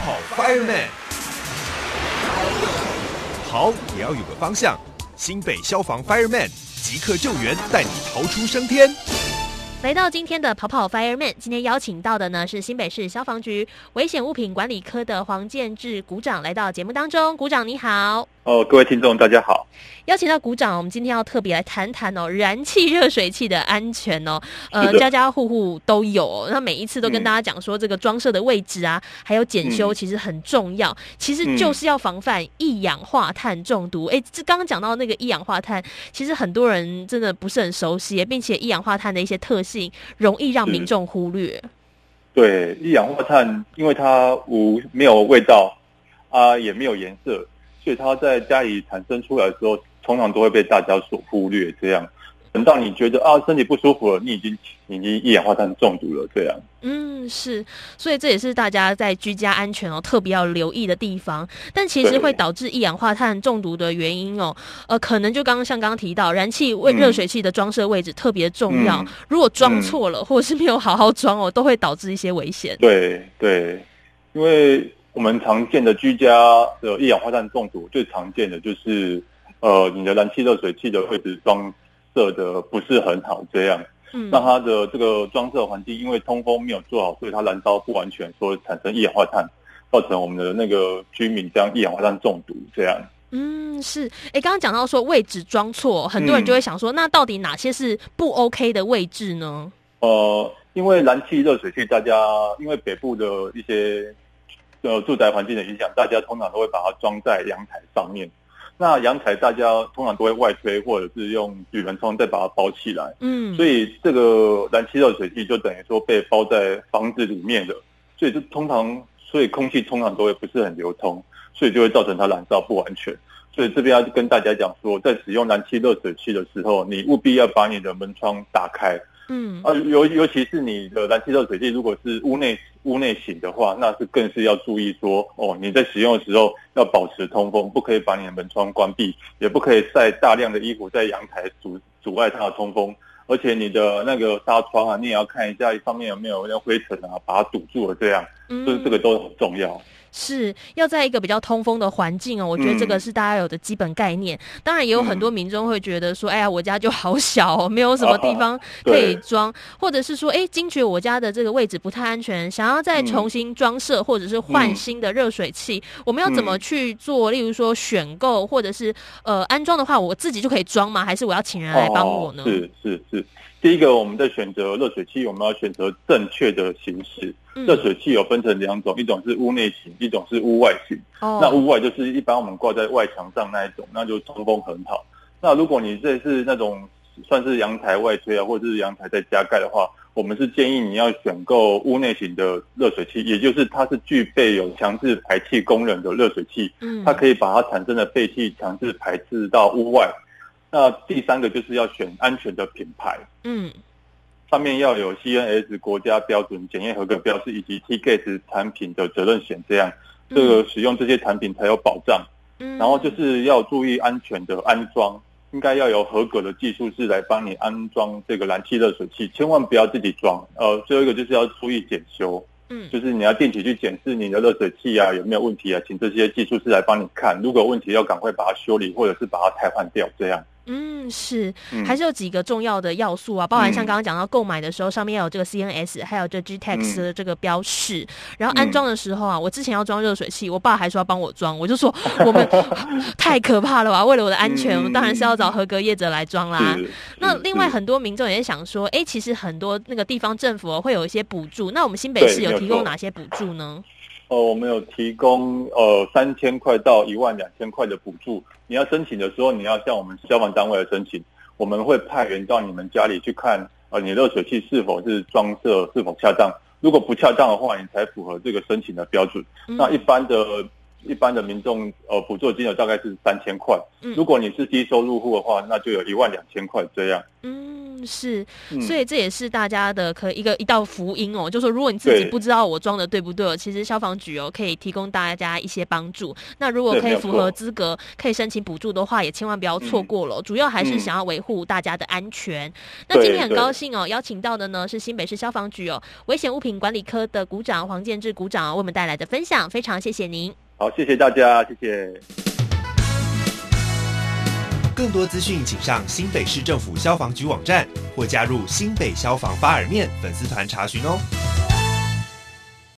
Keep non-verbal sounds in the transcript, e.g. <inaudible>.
跑 Fireman，跑也要有个方向。新北消防 Fireman 即刻救援，带你逃出升天。来到今天的跑跑 Fireman，今天邀请到的呢是新北市消防局危险物品管理科的黄建志股长来到节目当中。股长你好。哦，各位听众大家好。邀请到股长，我们今天要特别来谈谈哦，燃气热水器的安全哦。呃，<laughs> 家家户户都有，那每一次都跟大家讲说，这个装设的位置啊，还有检修其实很重要，其实就是要防范一氧化碳中毒。哎，这刚刚讲到那个一氧化碳，其实很多人真的不是很熟悉，并且一氧化碳的一些特性容易让民众忽略。对，一氧化碳，因为它无没有味道啊，也没有颜色。所以它在家里产生出来的时候，通常都会被大家所忽略。这样，等到你觉得啊身体不舒服了，你已经已经一氧化碳中毒了。这样，嗯，是，所以这也是大家在居家安全哦特别要留意的地方。但其实会导致一氧化碳中毒的原因哦，呃，可能就刚刚像刚刚提到，燃气为热水器的装设位置特别重要。如果装错了，或者是没有好好装哦，都会导致一些危险。对对，因为。我们常见的居家的一氧化碳中毒，最常见的就是，呃，你的燃气热水器的位置装设的不是很好，这样，嗯，那它的这个装设环境因为通风没有做好，所以它燃烧不完全，所以产生一氧化碳，造成我们的那个居民这样一氧化碳中毒，这样。嗯，是，哎，刚刚讲到说位置装错，很多人就会想说，那到底哪些是不 OK 的位置呢？呃，因为燃气热水器，大家因为北部的一些。呃，住宅环境的影响，大家通常都会把它装在阳台上面。那阳台大家通常都会外推，或者是用铝门窗再把它包起来。嗯，所以这个燃气热水器就等于说被包在房子里面的，所以就通常，所以空气通常都会不是很流通，所以就会造成它燃烧不完全。所以这边要跟大家讲说，在使用燃气热水器的时候，你务必要把你的门窗打开。嗯，啊，尤尤其是你的燃气热水器，如果是屋内屋内型的话，那是更是要注意说，哦，你在使用的时候要保持通风，不可以把你的门窗关闭，也不可以晒大量的衣服在阳台阻阻碍它的通风，而且你的那个纱窗啊，你也要看一下上面有没有那灰尘啊，把它堵住了，这样，就是这个都很重要。是要在一个比较通风的环境哦，我觉得这个是大家有的基本概念。当然，也有很多民众会觉得说：“哎呀，我家就好小哦，没有什么地方可以装。”或者是说：“哎，惊觉我家的这个位置不太安全，想要再重新装设或者是换新的热水器，我们要怎么去做？例如说选购或者是呃安装的话，我自己就可以装吗？还是我要请人来帮我呢？”是是是。第一个，我们在选择热水器，我们要选择正确的形式。热水器有分成两种，一种是屋内型，一种是屋外型。那屋外就是一般我们挂在外墙上那一种，那就通风很好。那如果你这是那种算是阳台外推啊，或者是阳台在加盖的话，我们是建议你要选购屋内型的热水器，也就是它是具备有强制排气功能的热水器，嗯它可以把它产生的废气强制排斥到屋外。那第三个就是要选安全的品牌，嗯，上面要有 CNS 国家标准检验合格标识，以及 TGS 产品的责任险，这样这个使用这些产品才有保障。嗯，然后就是要注意安全的安装，应该要有合格的技术师来帮你安装这个燃气热水器，千万不要自己装。呃，最后一个就是要注意检修，嗯，就是你要定期去检视你的热水器啊有没有问题啊，请这些技术师来帮你看，如果问题要赶快把它修理，或者是把它汰换掉，这样。嗯，是，还是有几个重要的要素啊，包含像刚刚讲到购买的时候，上面要有这个 CNS，还有这 GTEX 的这个标识。然后安装的时候啊，我之前要装热水器，我爸还说要帮我装，我就说我们 <laughs> 太可怕了吧，为了我的安全，我们当然是要找合格业者来装啦。那另外很多民众也想说，哎，其实很多那个地方政府会有一些补助，那我们新北市有提供哪些补助呢？呃，我们有提供呃三千块到一万两千块的补助。你要申请的时候，你要向我们消防单位来申请，我们会派员到你们家里去看，呃，你热水器是否是装设是否恰当。如果不恰当的话，你才符合这个申请的标准。那一般的一般的民众呃补助金额大概是三千块，如果你是低收入户的话，那就有一万两千块这样。嗯，是，所以这也是大家的可一个一道福音哦。就说如果你自己不知道我装的对不对，其实消防局哦可以提供大家一些帮助。那如果可以符合资格，可以申请补助的话，也千万不要错过了。主要还是想要维护大家的安全。那今天很高兴哦，邀请到的呢是新北市消防局哦危险物品管理科的股长黄建志股长为我们带来的分享，非常谢谢您。好，谢谢大家，谢谢。更多资讯，请上新北市政府消防局网站或加入新北消防发耳面粉丝团查询哦。